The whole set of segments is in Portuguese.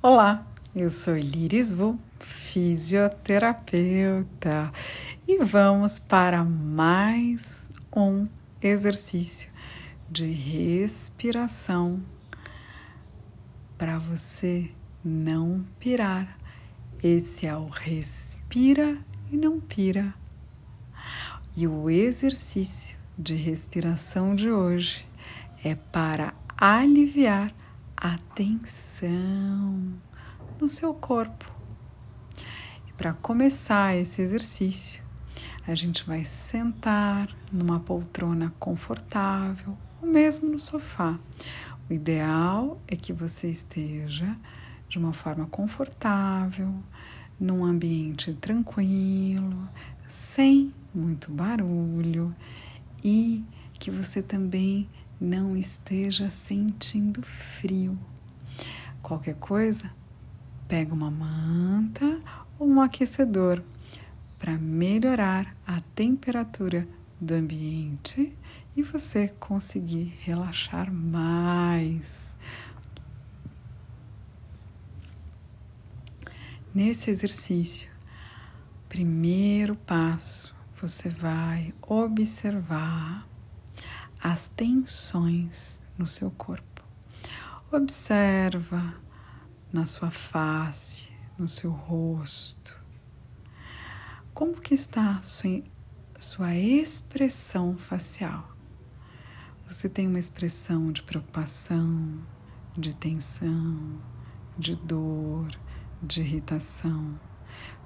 Olá, eu sou Liris Vu, fisioterapeuta, e vamos para mais um exercício de respiração para você não pirar. Esse é o respira e não pira. E o exercício de respiração de hoje é para aliviar a tensão no seu corpo. E para começar esse exercício, a gente vai sentar numa poltrona confortável ou mesmo no sofá. O ideal é que você esteja de uma forma confortável, num ambiente tranquilo, sem muito barulho e que você também não esteja sentindo frio. Qualquer coisa, pega uma manta ou um aquecedor para melhorar a temperatura do ambiente e você conseguir relaxar mais. Nesse exercício, primeiro passo, você vai observar as tensões no seu corpo. Observa na sua face, no seu rosto, como que está a sua, sua expressão facial. Você tem uma expressão de preocupação, de tensão, de dor, de irritação.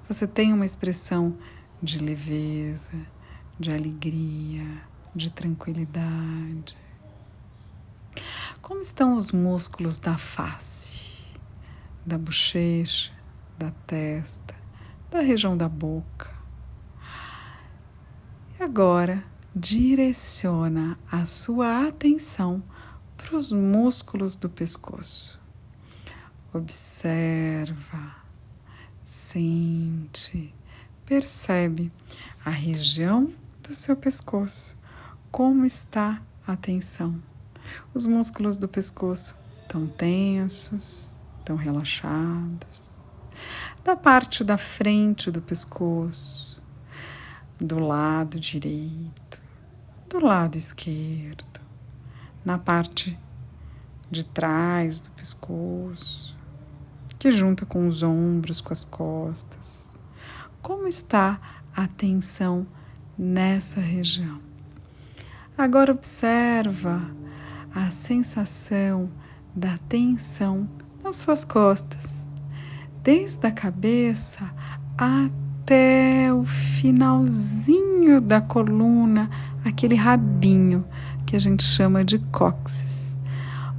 Você tem uma expressão de leveza, de alegria, de tranquilidade. Como estão os músculos da face, da bochecha, da testa, da região da boca? E agora direciona a sua atenção para os músculos do pescoço. Observa, sente, percebe a região do seu pescoço como está a tensão. Os músculos do pescoço estão tensos, estão relaxados. Da parte da frente do pescoço, do lado direito, do lado esquerdo, na parte de trás do pescoço, que junta com os ombros, com as costas. Como está a tensão nessa região? Agora observa a sensação da tensão nas suas costas, desde a cabeça até o finalzinho da coluna, aquele rabinho que a gente chama de cóccix.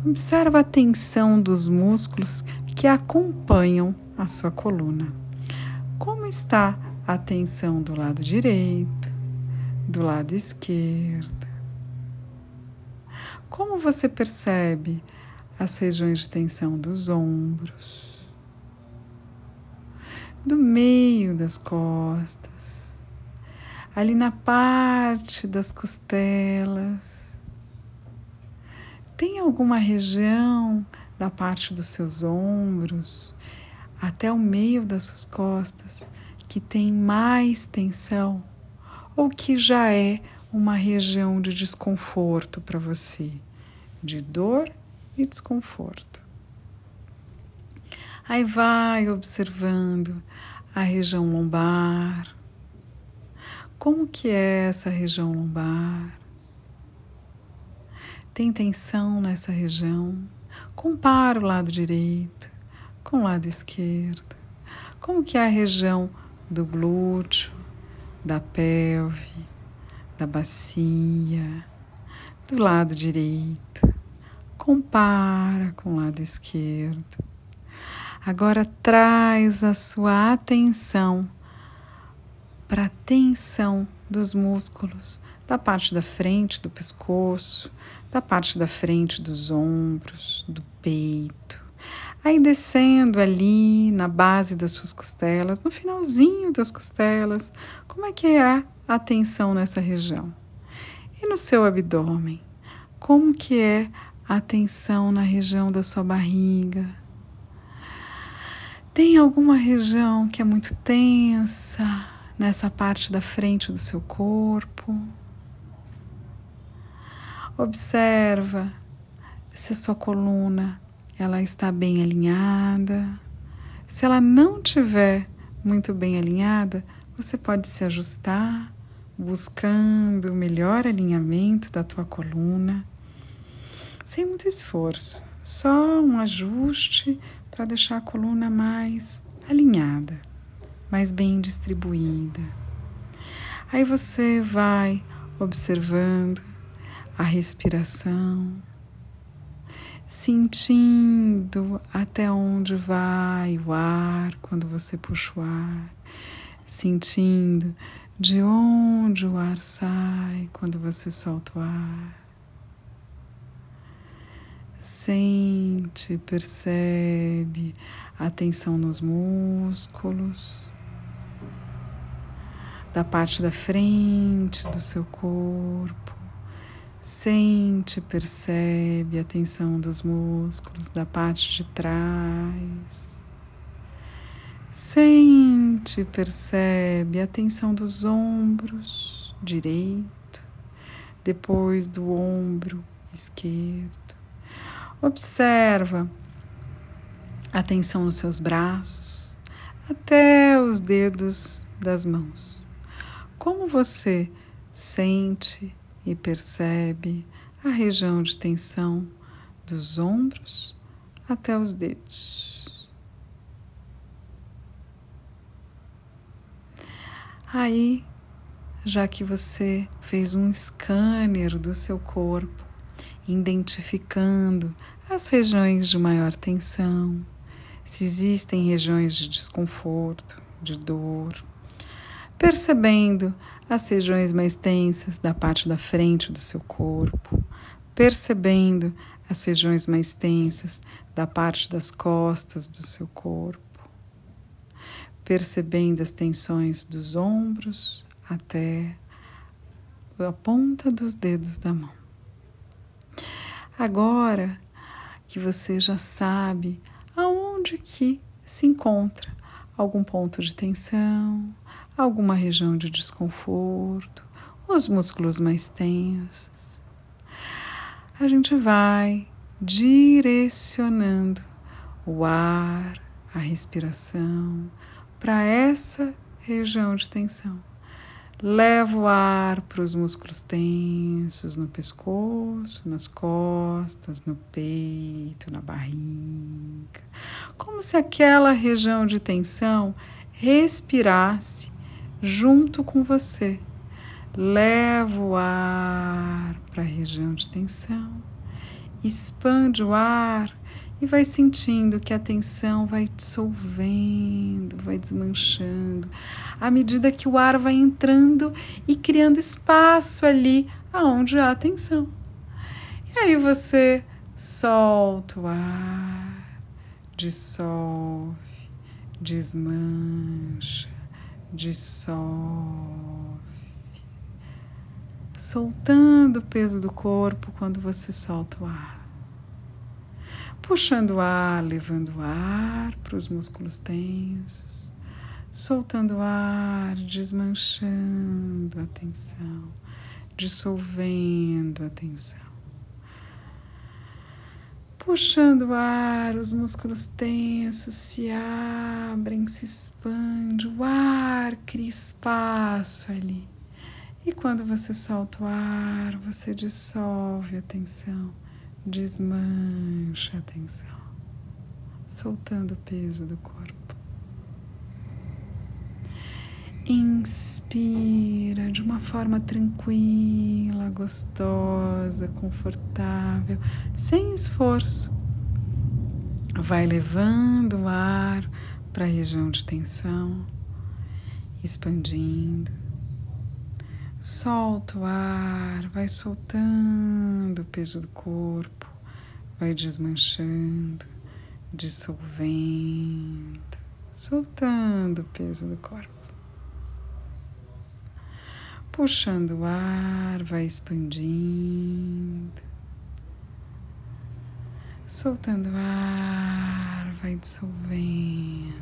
Observa a tensão dos músculos que acompanham a sua coluna. Como está a tensão do lado direito, do lado esquerdo? Como você percebe as regiões de tensão dos ombros, do meio das costas, ali na parte das costelas? Tem alguma região da parte dos seus ombros até o meio das suas costas que tem mais tensão ou que já é uma região de desconforto para você, de dor e desconforto. Aí vai observando a região lombar. Como que é essa região lombar? Tem tensão nessa região? Compara o lado direito com o lado esquerdo. Como que é a região do glúteo, da pelve? Da bacia, do lado direito. Compara com o lado esquerdo. Agora traz a sua atenção para a tensão dos músculos da parte da frente do pescoço, da parte da frente dos ombros, do peito. Aí descendo ali na base das suas costelas, no finalzinho das costelas, como é que é a tensão nessa região. E no seu abdômen, como que é a tensão na região da sua barriga? Tem alguma região que é muito tensa nessa parte da frente do seu corpo? Observa se a sua coluna ela está bem alinhada. Se ela não tiver muito bem alinhada, você pode se ajustar buscando o melhor alinhamento da tua coluna, sem muito esforço, só um ajuste para deixar a coluna mais alinhada, mais bem distribuída. Aí você vai observando a respiração, sentindo até onde vai o ar quando você puxa o ar, sentindo de onde o ar sai quando você solta o ar. Sente, percebe a tensão nos músculos, da parte da frente do seu corpo. Sente, percebe a tensão dos músculos da parte de trás. Sente, percebe a tensão dos ombros direito, depois do ombro esquerdo. Observa a tensão nos seus braços até os dedos das mãos. Como você sente e percebe a região de tensão dos ombros até os dedos. Aí, já que você fez um scanner do seu corpo, identificando as regiões de maior tensão, se existem regiões de desconforto, de dor, percebendo as regiões mais tensas da parte da frente do seu corpo, percebendo as regiões mais tensas da parte das costas do seu corpo, percebendo as tensões dos ombros até a ponta dos dedos da mão. Agora que você já sabe aonde que se encontra algum ponto de tensão, alguma região de desconforto, os músculos mais tensos. A gente vai direcionando o ar, a respiração para essa região de tensão. Leva o ar para os músculos tensos no pescoço, nas costas, no peito, na barriga. Como se aquela região de tensão respirasse junto com você. Leva o ar para a região de tensão, expande o ar e vai sentindo que a tensão vai dissolvendo, vai desmanchando, à medida que o ar vai entrando e criando espaço ali aonde há tensão. E aí você solta o ar, dissolve, desmancha dissolve, soltando o peso do corpo quando você solta o ar. Puxando o ar, levando o ar para os músculos tensos, soltando o ar, desmanchando a tensão, dissolvendo a tensão puxando o ar, os músculos tensos se abrem, se expande, o ar cria espaço ali. E quando você solta o ar, você dissolve a tensão, desmancha a tensão, soltando o peso do corpo. Inspira de uma forma tranquila, gostosa, confortável, sem esforço. Vai levando o ar para a região de tensão, expandindo. Solta o ar, vai soltando o peso do corpo, vai desmanchando, dissolvendo, soltando o peso do corpo. Puxando o ar, vai expandindo. Soltando ar, vai dissolvendo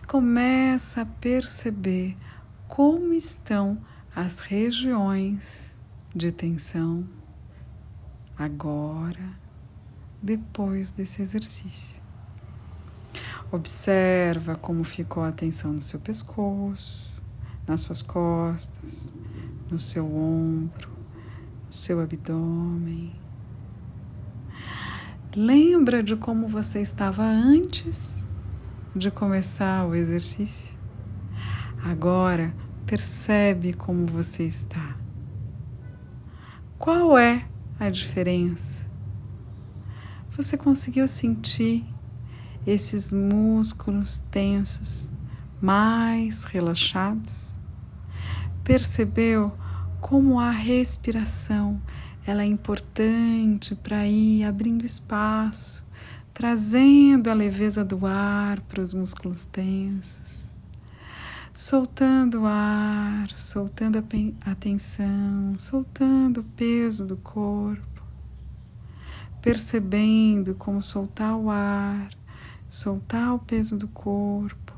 e começa a perceber como estão as regiões de tensão agora, depois desse exercício. Observa como ficou a tensão no seu pescoço, nas suas costas, no seu ombro, no seu abdômen. Lembra de como você estava antes de começar o exercício? Agora percebe como você está. Qual é a diferença? Você conseguiu sentir esses músculos tensos mais relaxados? Percebeu como a respiração ela é importante para ir abrindo espaço, trazendo a leveza do ar para os músculos tensos, soltando o ar, soltando a tensão, soltando o peso do corpo, percebendo como soltar o ar soltar o peso do corpo,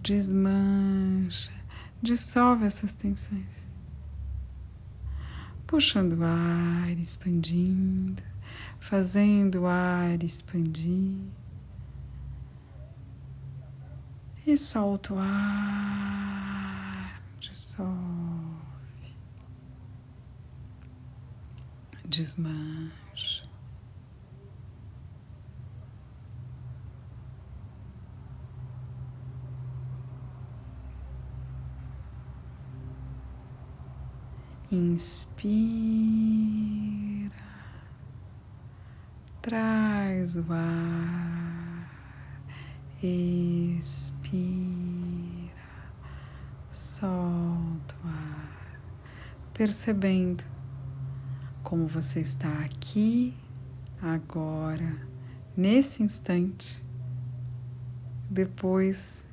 desmancha, dissolve essas tensões. Puxando o ar, expandindo, fazendo o ar expandir. E solta o ar, dissolve, desmancha. Inspira, traz o ar, expira, solta o ar, percebendo como você está aqui, agora, nesse instante, depois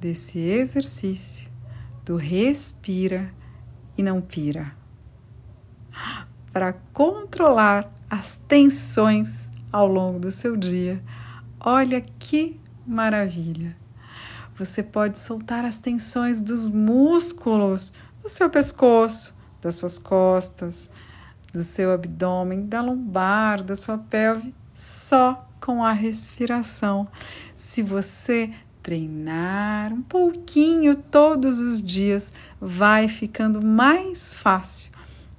desse exercício do respira e não pira para controlar as tensões ao longo do seu dia. Olha que maravilha! Você pode soltar as tensões dos músculos do seu pescoço, das suas costas, do seu abdômen, da lombar, da sua pelve, só com a respiração. Se você treinar um pouquinho todos os dias, vai ficando mais fácil.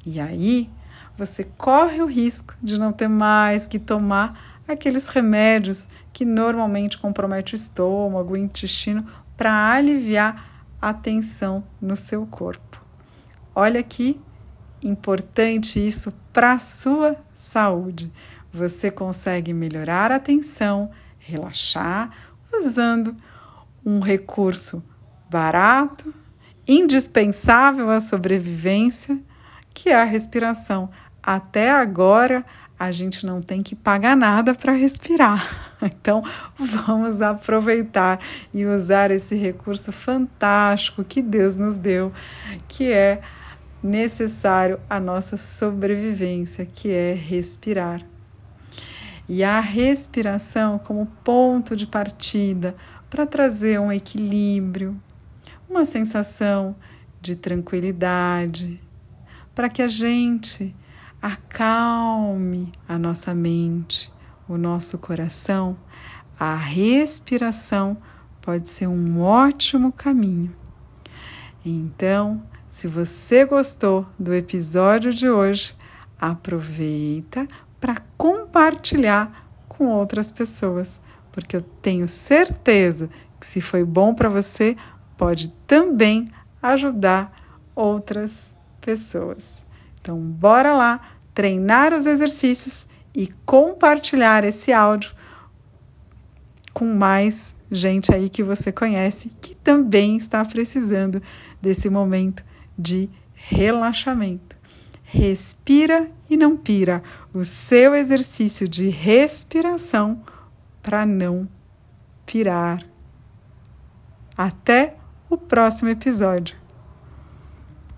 E aí você corre o risco de não ter mais que tomar aqueles remédios que normalmente comprometem o estômago, o intestino, para aliviar a tensão no seu corpo. Olha que importante isso para a sua saúde. Você consegue melhorar a tensão, relaxar, usando um recurso barato, indispensável à sobrevivência, que é a respiração até agora a gente não tem que pagar nada para respirar. Então, vamos aproveitar e usar esse recurso fantástico que Deus nos deu, que é necessário à nossa sobrevivência, que é respirar. E a respiração como ponto de partida para trazer um equilíbrio, uma sensação de tranquilidade, para que a gente acalme a nossa mente, o nosso coração, a respiração pode ser um ótimo caminho. Então, se você gostou do episódio de hoje, aproveita para compartilhar com outras pessoas, porque eu tenho certeza que se foi bom para você, pode também ajudar outras pessoas. Então, bora lá treinar os exercícios e compartilhar esse áudio com mais gente aí que você conhece que também está precisando desse momento de relaxamento. Respira e não pira. O seu exercício de respiração para não pirar. Até o próximo episódio.